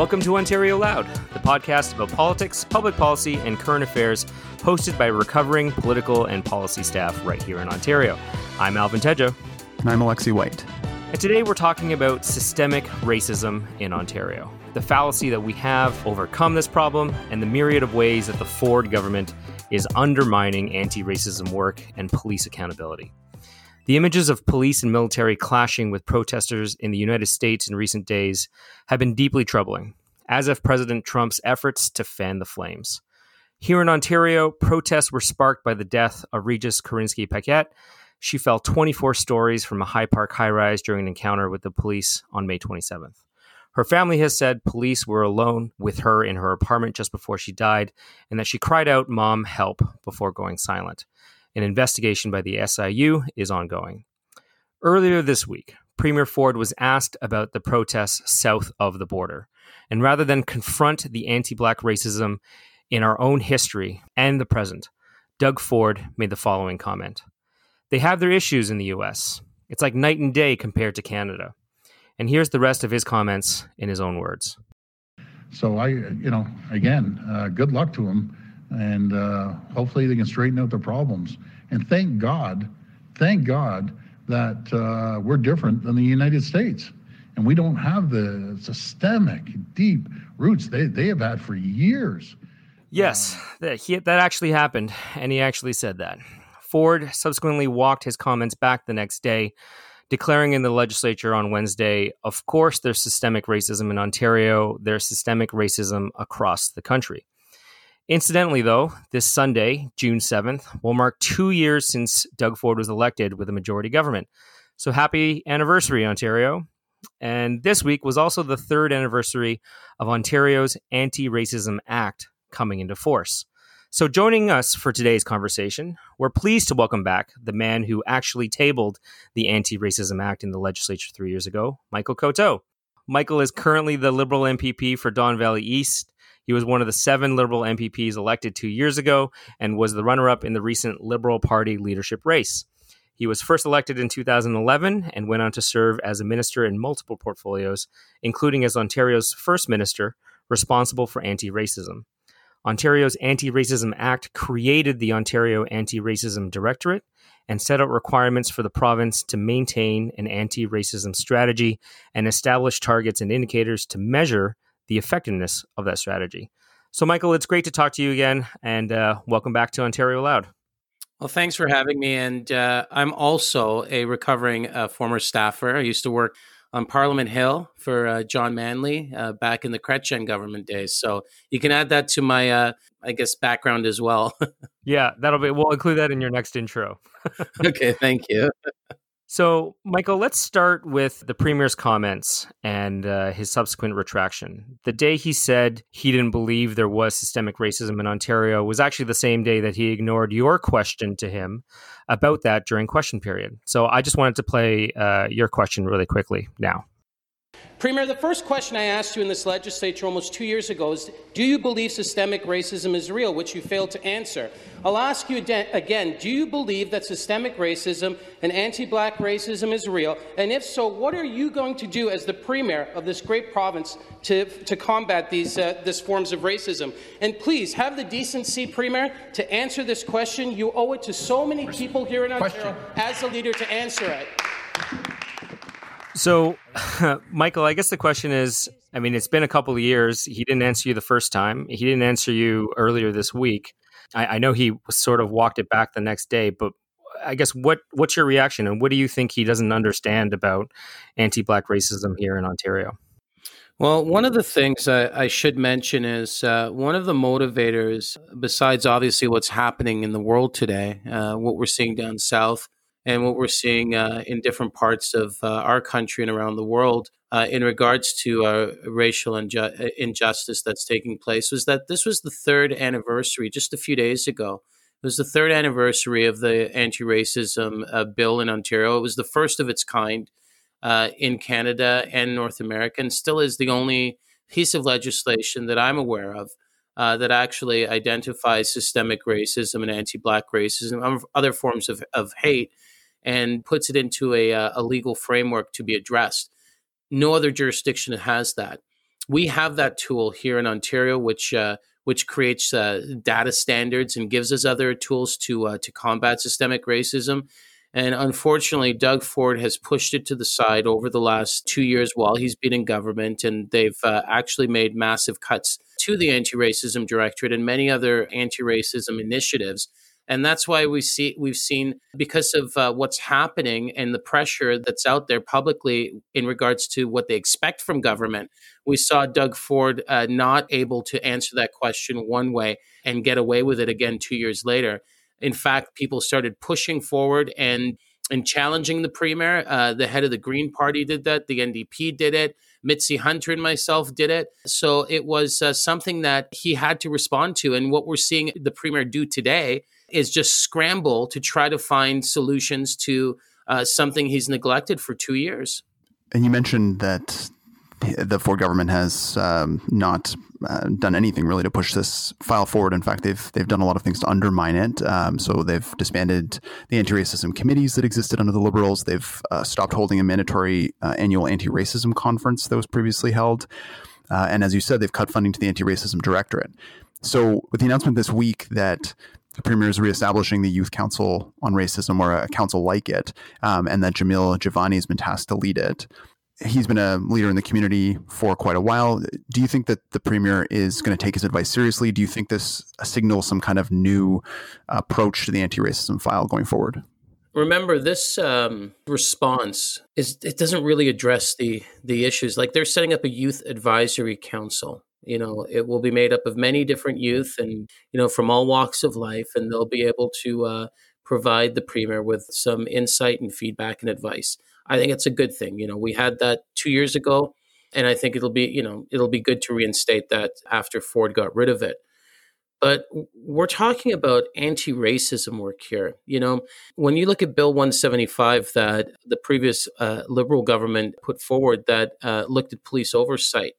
Welcome to Ontario Loud, the podcast about politics, public policy, and current affairs, hosted by recovering political and policy staff right here in Ontario. I'm Alvin Tedjo. And I'm Alexi White. And today we're talking about systemic racism in Ontario, the fallacy that we have overcome this problem, and the myriad of ways that the Ford government is undermining anti racism work and police accountability. The images of police and military clashing with protesters in the United States in recent days have been deeply troubling, as have President Trump's efforts to fan the flames. Here in Ontario, protests were sparked by the death of Regis Korchinski-Paquet. She fell 24 stories from a High Park high rise during an encounter with the police on May 27th. Her family has said police were alone with her in her apartment just before she died and that she cried out, Mom, help, before going silent. An investigation by the SIU is ongoing. Earlier this week, Premier Ford was asked about the protests south of the border. And rather than confront the anti black racism in our own history and the present, Doug Ford made the following comment They have their issues in the US. It's like night and day compared to Canada. And here's the rest of his comments in his own words. So I, you know, again, uh, good luck to them and uh, hopefully they can straighten out their problems. And thank God, thank God that uh, we're different than the United States. And we don't have the systemic, deep roots they, they have had for years. Yes, that, he, that actually happened. And he actually said that. Ford subsequently walked his comments back the next day, declaring in the legislature on Wednesday of course, there's systemic racism in Ontario, there's systemic racism across the country. Incidentally, though, this Sunday, June 7th, will mark two years since Doug Ford was elected with a majority government. So happy anniversary, Ontario. And this week was also the third anniversary of Ontario's Anti Racism Act coming into force. So, joining us for today's conversation, we're pleased to welcome back the man who actually tabled the Anti Racism Act in the legislature three years ago, Michael Coteau. Michael is currently the Liberal MPP for Don Valley East he was one of the seven Liberal MPPs elected two years ago and was the runner up in the recent Liberal Party leadership race. He was first elected in 2011 and went on to serve as a minister in multiple portfolios, including as Ontario's first minister responsible for anti racism. Ontario's Anti Racism Act created the Ontario Anti Racism Directorate and set out requirements for the province to maintain an anti racism strategy and establish targets and indicators to measure the effectiveness of that strategy. So, Michael, it's great to talk to you again, and uh, welcome back to Ontario Loud. Well, thanks for having me. And uh, I'm also a recovering uh, former staffer. I used to work on Parliament Hill for uh, John Manley uh, back in the Chrétien government days. So you can add that to my, uh, I guess, background as well. yeah, that'll be. We'll include that in your next intro. okay, thank you. So, Michael, let's start with the Premier's comments and uh, his subsequent retraction. The day he said he didn't believe there was systemic racism in Ontario was actually the same day that he ignored your question to him about that during question period. So, I just wanted to play uh, your question really quickly now. Premier, the first question I asked you in this legislature almost two years ago is Do you believe systemic racism is real, which you failed to answer? I'll ask you again Do you believe that systemic racism and anti black racism is real? And if so, what are you going to do as the Premier of this great province to, to combat these, uh, these forms of racism? And please have the decency, Premier, to answer this question. You owe it to so many people here in Ontario as a leader to answer it. So, Michael, I guess the question is I mean, it's been a couple of years. He didn't answer you the first time, he didn't answer you earlier this week. I, I know he sort of walked it back the next day, but I guess what what's your reaction and what do you think he doesn't understand about anti-black racism here in Ontario? Well, one of the things I, I should mention is uh, one of the motivators, besides obviously what's happening in the world today, uh, what we're seeing down south, and what we're seeing uh, in different parts of uh, our country and around the world uh, in regards to uh, racial inju- uh, injustice that's taking place was that this was the third anniversary just a few days ago. It was the third anniversary of the anti racism uh, bill in Ontario. It was the first of its kind in Canada and North America, and still is the only piece of legislation that I'm aware of. Uh, that actually identifies systemic racism and anti-black racism, and other forms of, of hate, and puts it into a, uh, a legal framework to be addressed. No other jurisdiction has that. we have that tool here in Ontario, which uh, which creates uh, data standards and gives us other tools to uh, to combat systemic racism. And unfortunately, Doug Ford has pushed it to the side over the last two years while he's been in government, and they've uh, actually made massive cuts to the anti-racism directorate and many other anti-racism initiatives and that's why we see we've seen because of uh, what's happening and the pressure that's out there publicly in regards to what they expect from government we saw doug ford uh, not able to answer that question one way and get away with it again two years later in fact people started pushing forward and and challenging the premier uh, the head of the green party did that the ndp did it Mitzie Hunter and myself did it. So it was uh, something that he had to respond to. And what we're seeing the premier do today is just scramble to try to find solutions to uh, something he's neglected for two years. And you mentioned that the Ford government has um, not uh, done anything really to push this file forward. In fact, they've they've done a lot of things to undermine it. Um, so they've disbanded the anti-racism committees that existed under the Liberals. They've uh, stopped holding a mandatory uh, annual anti-racism conference that was previously held. Uh, and as you said, they've cut funding to the anti-racism directorate. So with the announcement this week that the premier is reestablishing the Youth Council on Racism or a council like it, um, and that Jamil Jivani has been tasked to lead it. He's been a leader in the community for quite a while. Do you think that the premier is going to take his advice seriously? Do you think this signals some kind of new approach to the anti-racism file going forward? Remember, this um, response is it doesn't really address the the issues. Like they're setting up a youth advisory council you know it will be made up of many different youth and you know from all walks of life and they'll be able to uh, provide the premier with some insight and feedback and advice. I think it's a good thing you know we had that two years ago and i think it'll be you know it'll be good to reinstate that after ford got rid of it. But we're talking about anti-racism work here you know? When you look at bill 175 that the previous uh, liberal government put forward that uh, looked at police oversight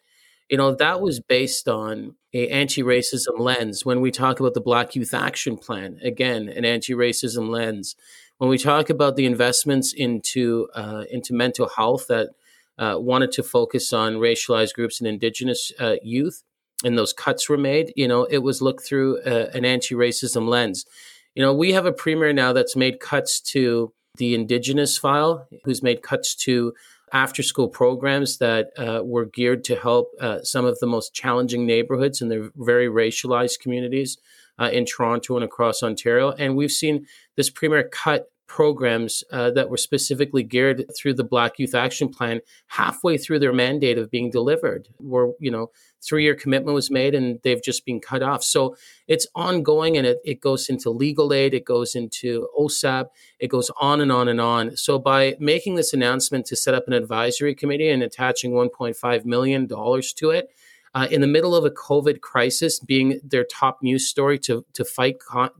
you know that was based on a anti-racism lens when we talk about the black youth action plan. Again an anti-racism lens. When we talk about the investments into uh, into mental health that uh, wanted to focus on racialized groups and indigenous uh, youth and those cuts were made you know it was looked through uh, an anti-racism lens. You know we have a premier now that's made cuts to the indigenous file who's made cuts to after school programs that uh, were geared to help uh, some of the most challenging neighborhoods and their very racialized communities uh, in Toronto and across Ontario. And we've seen this premier cut programs uh, that were specifically geared through the Black Youth Action Plan halfway through their mandate of being delivered, where, you know, three year commitment was made and they've just been cut off. So it's ongoing and it, it goes into legal aid, it goes into OSAP, it goes on and on and on. So by making this announcement to set up an advisory committee and attaching $1.5 million to it, uh, in the middle of a COVID crisis, being their top news story to to fight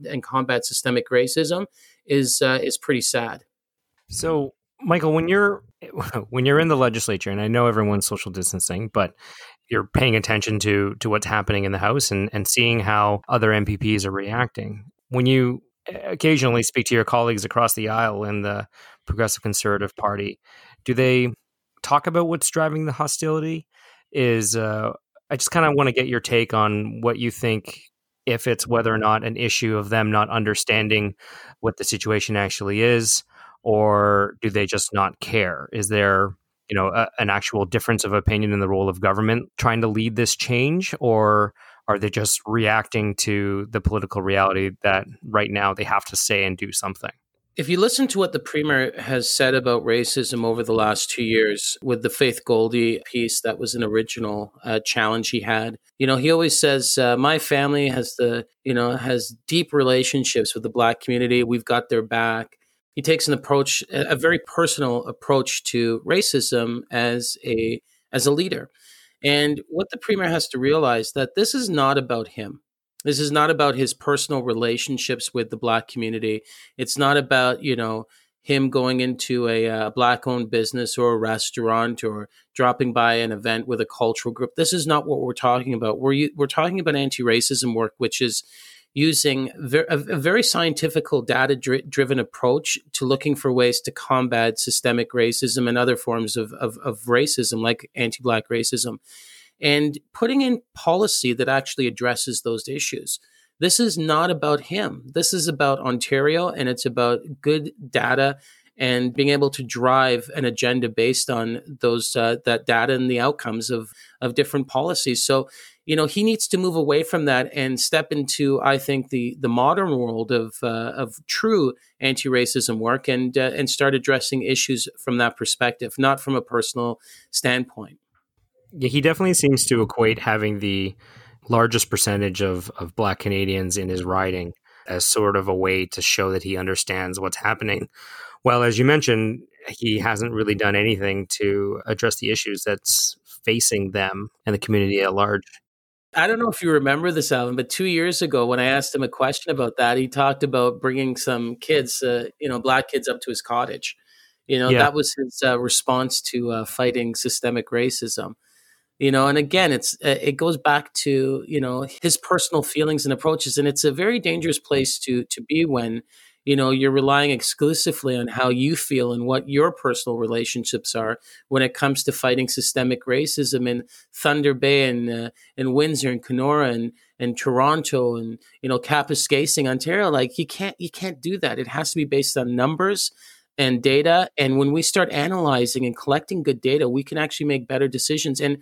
and combat systemic racism is uh, is pretty sad. So, Michael, when you're when you're in the legislature, and I know everyone's social distancing, but you're paying attention to to what's happening in the House and and seeing how other MPPs are reacting. When you occasionally speak to your colleagues across the aisle in the Progressive Conservative Party, do they talk about what's driving the hostility? Is uh, I just kind of want to get your take on what you think if it's whether or not an issue of them not understanding what the situation actually is or do they just not care? Is there you know a, an actual difference of opinion in the role of government trying to lead this change or are they just reacting to the political reality that right now they have to say and do something if you listen to what the premier has said about racism over the last two years with the Faith Goldy piece, that was an original uh, challenge he had. You know, he always says, uh, "My family has the, you know, has deep relationships with the Black community. We've got their back." He takes an approach, a very personal approach to racism as a as a leader. And what the premier has to realize that this is not about him. This is not about his personal relationships with the black community. It's not about, you know, him going into a uh, black owned business or a restaurant or dropping by an event with a cultural group. This is not what we're talking about. We're, we're talking about anti racism work, which is using a, very scientific, data dri- driven approach to looking for ways to combat systemic racism and other forms of, of, of racism, like anti black racism. And putting in policy that actually addresses those issues. This is not about him. This is about Ontario and it's about good data and being able to drive an agenda based on those uh, that data and the outcomes of of different policies. So, you know, he needs to move away from that and step into, I think, the the modern world of uh, of true anti racism work and uh, and start addressing issues from that perspective, not from a personal standpoint. Yeah, he definitely seems to equate having the largest percentage of, of black Canadians in his riding as sort of a way to show that he understands what's happening. Well, as you mentioned, he hasn't really done anything to address the issues that's facing them and the community at large. I don't know if you remember this, Alvin, but two years ago, when I asked him a question about that, he talked about bringing some kids, uh, you know, black kids up to his cottage. You know, yeah. that was his uh, response to uh, fighting systemic racism you know and again it's uh, it goes back to you know his personal feelings and approaches and it's a very dangerous place to to be when you know you're relying exclusively on how you feel and what your personal relationships are when it comes to fighting systemic racism in Thunder Bay and uh, in Windsor and Kenora and and Toronto and you know Kapuskasing Ontario. Like you can't you can't do that. It has to be based on numbers and data and when we start analyzing and collecting good data we can actually make better decisions. And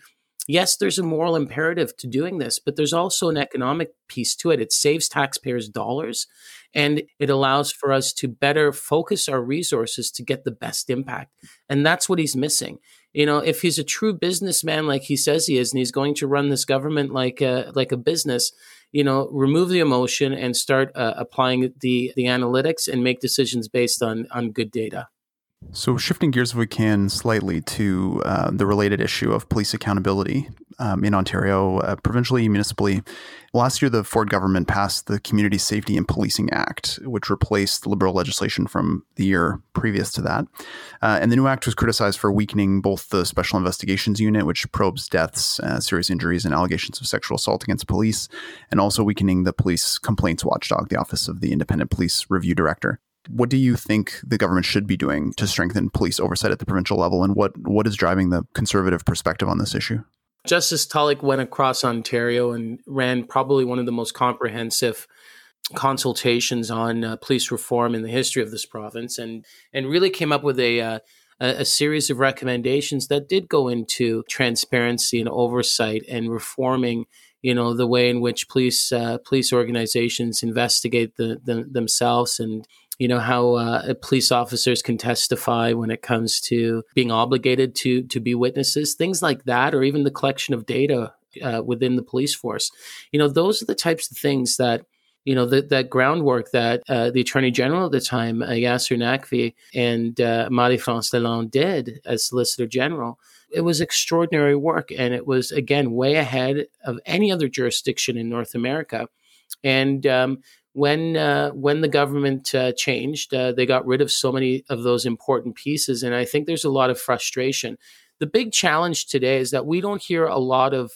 yes, there's a moral imperative to doing this, but there's also an economic piece to it. It saves taxpayers dollars and it allows for us to better focus our resources to get the best impact. And that's what he's missing. You know, if he's a true businessman like he says he is and he's going to run this government like a, like a business, you know, remove the emotion and start uh, applying the the analytics and make decisions based on on good data. So, shifting gears if we can slightly to uh, the related issue of police accountability um, in Ontario, uh, provincially, municipally. Last year, the Ford government passed the Community Safety and Policing Act, which replaced Liberal legislation from the year previous to that. Uh, and the new act was criticized for weakening both the Special Investigations Unit, which probes deaths, uh, serious injuries, and allegations of sexual assault against police, and also weakening the Police Complaints Watchdog, the Office of the Independent Police Review Director. What do you think the government should be doing to strengthen police oversight at the provincial level, and what what is driving the conservative perspective on this issue? Justice Tulloch went across Ontario and ran probably one of the most comprehensive consultations on uh, police reform in the history of this province, and and really came up with a. Uh, a, series of recommendations that did go into transparency and oversight and reforming you know the way in which police uh, police organizations investigate the, the, themselves and you know how uh, police officers can testify when it comes to being obligated to to be witnesses things like that or even the collection of data uh, within the police force. You know those are the types of things that you know that that groundwork that uh, the attorney general at the time uh, Yasir Naqvi and uh, Marie-France Lalonde did as solicitor general. It was extraordinary work and it was again way ahead of any other jurisdiction in North America. And um, when uh, when the government uh, changed, uh, they got rid of so many of those important pieces, and I think there's a lot of frustration. The big challenge today is that we don't hear a lot of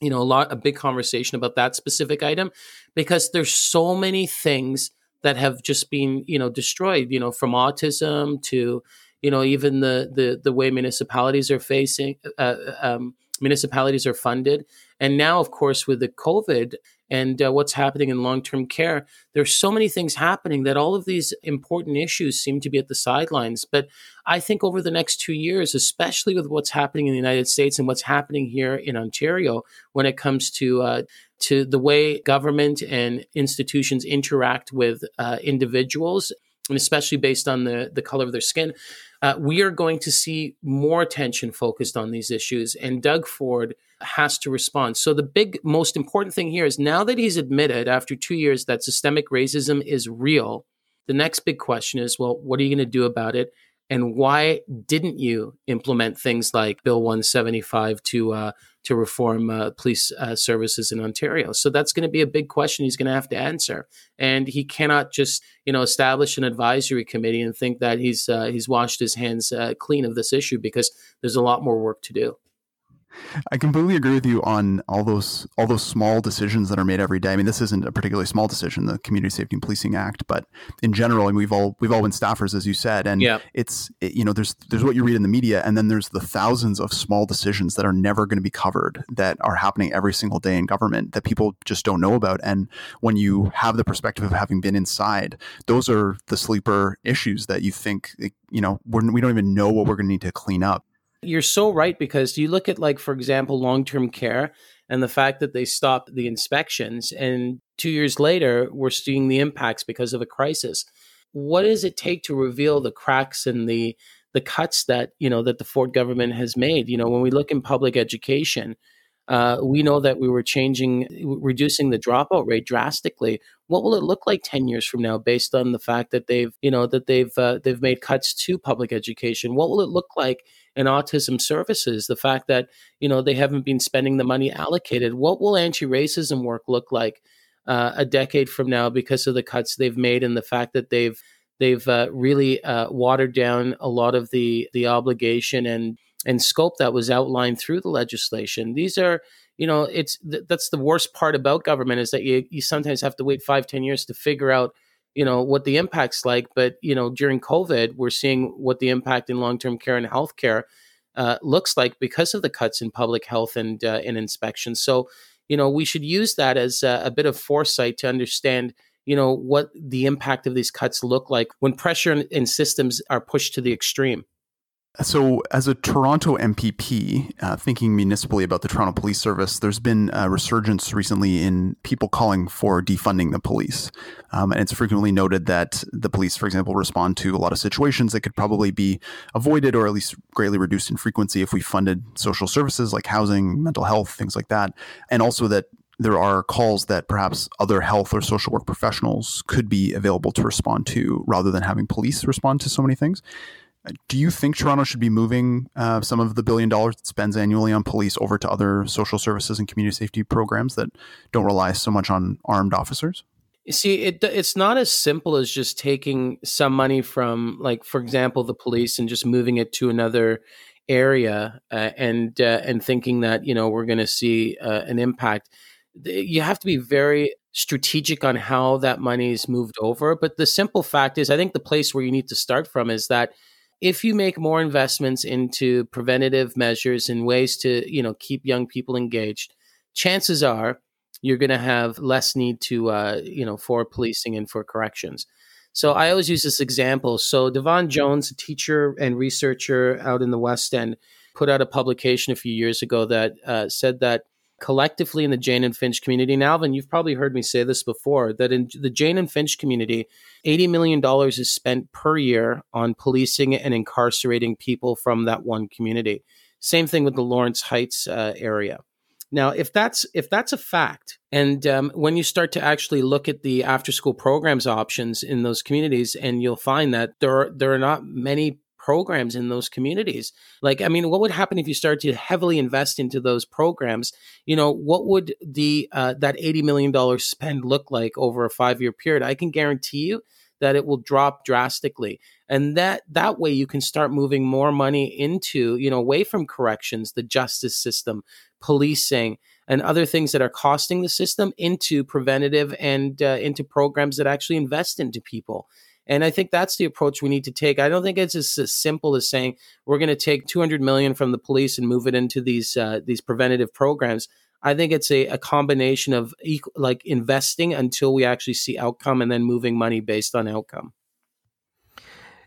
you know a lot a big conversation about that specific item because there's so many things that have just been you know destroyed you know from autism to you know even the the the way municipalities are facing uh, um, municipalities are funded and now of course with the covid and uh, what's happening in long-term care there's so many things happening that all of these important issues seem to be at the sidelines but i think over the next 2 years especially with what's happening in the united states and what's happening here in ontario when it comes to uh, to the way government and institutions interact with uh, individuals and especially based on the, the color of their skin, uh, we are going to see more attention focused on these issues. And Doug Ford has to respond. So, the big, most important thing here is now that he's admitted after two years that systemic racism is real, the next big question is well, what are you going to do about it? And why didn't you implement things like Bill 175 to uh, to reform uh, police uh, services in Ontario? So that's going to be a big question he's going to have to answer, and he cannot just you know establish an advisory committee and think that he's uh, he's washed his hands uh, clean of this issue because there's a lot more work to do. I completely agree with you on all those all those small decisions that are made every day. I mean, this isn't a particularly small decision, the Community Safety and Policing Act, but in general, and we've all we've all been staffers, as you said, and yeah. it's it, you know there's there's what you read in the media, and then there's the thousands of small decisions that are never going to be covered that are happening every single day in government that people just don't know about. And when you have the perspective of having been inside, those are the sleeper issues that you think you know we're, we don't even know what we're going to need to clean up. You're so right because you look at like for example long-term care and the fact that they stopped the inspections and 2 years later we're seeing the impacts because of a crisis. What does it take to reveal the cracks and the the cuts that, you know, that the Ford government has made? You know, when we look in public education, uh, we know that we were changing, reducing the dropout rate drastically. What will it look like ten years from now, based on the fact that they've, you know, that they've uh, they've made cuts to public education? What will it look like in autism services? The fact that you know they haven't been spending the money allocated. What will anti-racism work look like uh, a decade from now because of the cuts they've made and the fact that they've they've uh, really uh, watered down a lot of the the obligation and and scope that was outlined through the legislation. These are, you know, it's th- that's the worst part about government is that you you sometimes have to wait five, ten years to figure out, you know, what the impact's like. But you know, during COVID, we're seeing what the impact in long term care and healthcare uh, looks like because of the cuts in public health and uh, in inspections. So, you know, we should use that as a, a bit of foresight to understand you know what the impact of these cuts look like when pressure in systems are pushed to the extreme so, as a Toronto MPP, uh, thinking municipally about the Toronto Police Service, there's been a resurgence recently in people calling for defunding the police. Um, and it's frequently noted that the police, for example, respond to a lot of situations that could probably be avoided or at least greatly reduced in frequency if we funded social services like housing, mental health, things like that. And also that there are calls that perhaps other health or social work professionals could be available to respond to rather than having police respond to so many things. Do you think Toronto should be moving uh, some of the billion dollars it spends annually on police over to other social services and community safety programs that don't rely so much on armed officers? See, it, it's not as simple as just taking some money from, like, for example, the police and just moving it to another area uh, and uh, and thinking that you know we're going to see uh, an impact. You have to be very strategic on how that money is moved over. But the simple fact is, I think the place where you need to start from is that if you make more investments into preventative measures and ways to you know keep young people engaged chances are you're going to have less need to uh, you know for policing and for corrections. So i always use this example. So devon jones a teacher and researcher out in the west end put out a publication a few years ago that uh, said that collectively in the Jane and Finch community. And Alvin, you've probably heard me say this before that in the Jane and Finch community, $80 million is spent per year on policing and incarcerating people from that one community. Same thing with the Lawrence Heights uh, area. Now, if that's if that's a fact, and um, when you start to actually look at the after school programs options in those communities, and you'll find that there are, there are not many programs in those communities. Like, I mean, what would happen if you start to heavily invest into those programs? You know, what would the uh, that eighty million dollars spend look like over a five year period? I can guarantee you that it will drop drastically and that that way you can start moving more money into you know away from corrections the justice system policing and other things that are costing the system into preventative and uh, into programs that actually invest into people and I think that's the approach we need to take. I don't think it's as, simple as saying we're going to take 200 million from the police and move it into these uh, these preventative programs. I think it's a, a combination of like investing until we actually see outcome and then moving money based on outcome.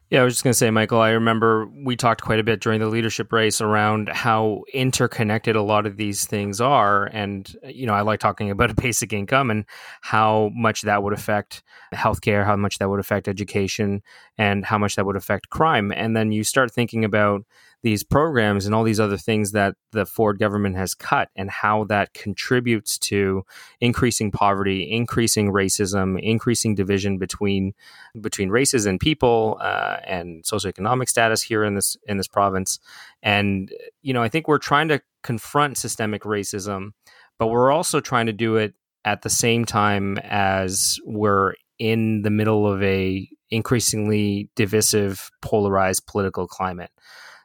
Yeah, I was just going to say, Michael, I remember we talked quite a bit during the leadership race around how interconnected a lot of these things are. And, you know, I like talking about a basic income and how much that would affect healthcare, how much that would affect education, and how much that would affect crime. And then you start thinking about these programs and all these other things that the Ford government has cut and how that contributes to increasing poverty, increasing racism, increasing division between between races and people uh, and socioeconomic status here in this in this province. And you know, I think we're trying to confront systemic racism, but we're also trying to do it at the same time as we're in the middle of a increasingly divisive, polarized political climate.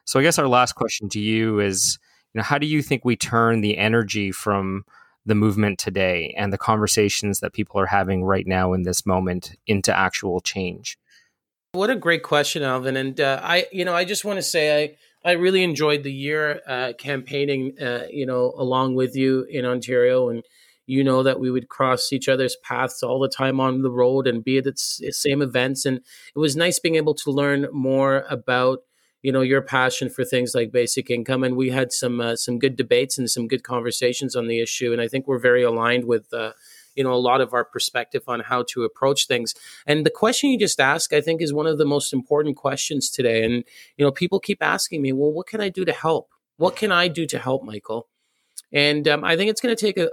So I guess our last question to you is, you know, how do you think we turn the energy from the movement today and the conversations that people are having right now in this moment into actual change? What a great question, Alvin. And uh, I, you know, I just want to say I I really enjoyed the year uh, campaigning, uh, you know, along with you in Ontario, and you know that we would cross each other's paths all the time on the road and be at the same events, and it was nice being able to learn more about you know your passion for things like basic income and we had some uh, some good debates and some good conversations on the issue and i think we're very aligned with uh, you know a lot of our perspective on how to approach things. And the question you just asked i think is one of the most important questions today and you know people keep asking me well what can i do to help? What can i do to help michael? And um, i think it's going to take a,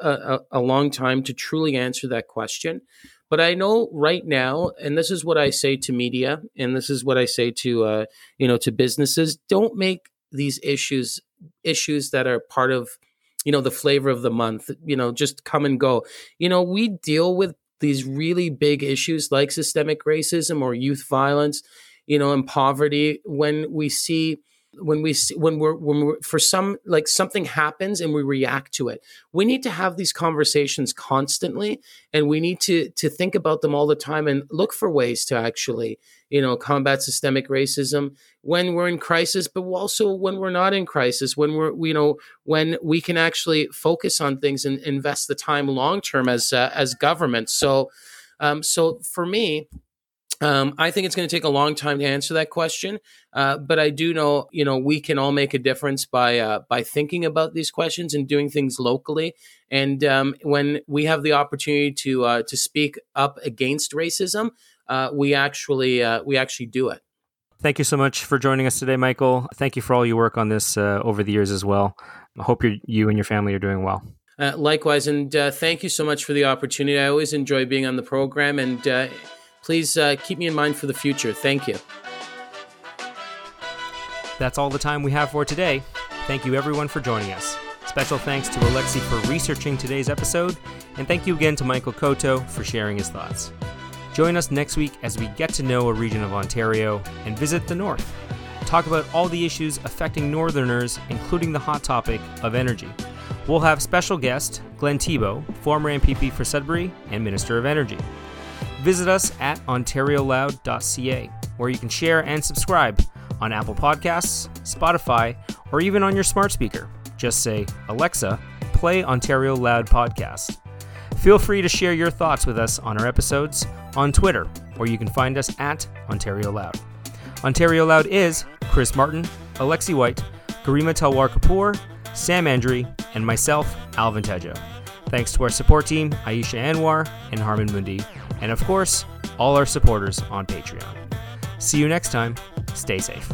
a, a long time to truly answer that question but I know right now, and this is what I say to media, and this is what I say to uh, you know to businesses: don't make these issues issues that are part of you know the flavor of the month. You know, just come and go. You know, we deal with these really big issues like systemic racism or youth violence, you know, and poverty when we see when we when we're when we're for some like something happens and we react to it. We need to have these conversations constantly and we need to to think about them all the time and look for ways to actually you know combat systemic racism when we're in crisis but also when we're not in crisis when we're you know when we can actually focus on things and invest the time long term as uh, as government. So um so for me um, I think it's going to take a long time to answer that question, uh, but I do know, you know, we can all make a difference by uh, by thinking about these questions and doing things locally. And um, when we have the opportunity to uh, to speak up against racism, uh, we actually uh, we actually do it. Thank you so much for joining us today, Michael. Thank you for all your work on this uh, over the years as well. I hope you and your family are doing well. likewise, and thank you so much for the opportunity. I always enjoy being on the program and please uh, keep me in mind for the future. Thank you. That's all the time we have for today. Thank you, everyone, for joining us. Special thanks to Alexi for researching today's episode, and thank you again to Michael Coteau for sharing his thoughts. Join us next week as we get to know a region of Ontario and visit the North. Talk about all the issues affecting Northerners, including the hot topic of energy. We'll have special guest Glenn Thibeault, former MPP for Sudbury and Minister of Energy. Visit us at ontarioloud.ca, where you can share and subscribe on Apple Podcasts, Spotify, or even on your smart speaker. Just say, Alexa, play Ontario Loud Podcast. Feel free to share your thoughts with us on our episodes on Twitter, where you can find us at Ontario Loud. Ontario Loud is Chris Martin, Alexi White, Garima Talwar Kapoor, Sam Andry, and myself, Alvin Tedjo. Thanks to our support team, Aisha Anwar and Harmon Mundi, and of course, all our supporters on Patreon. See you next time. Stay safe.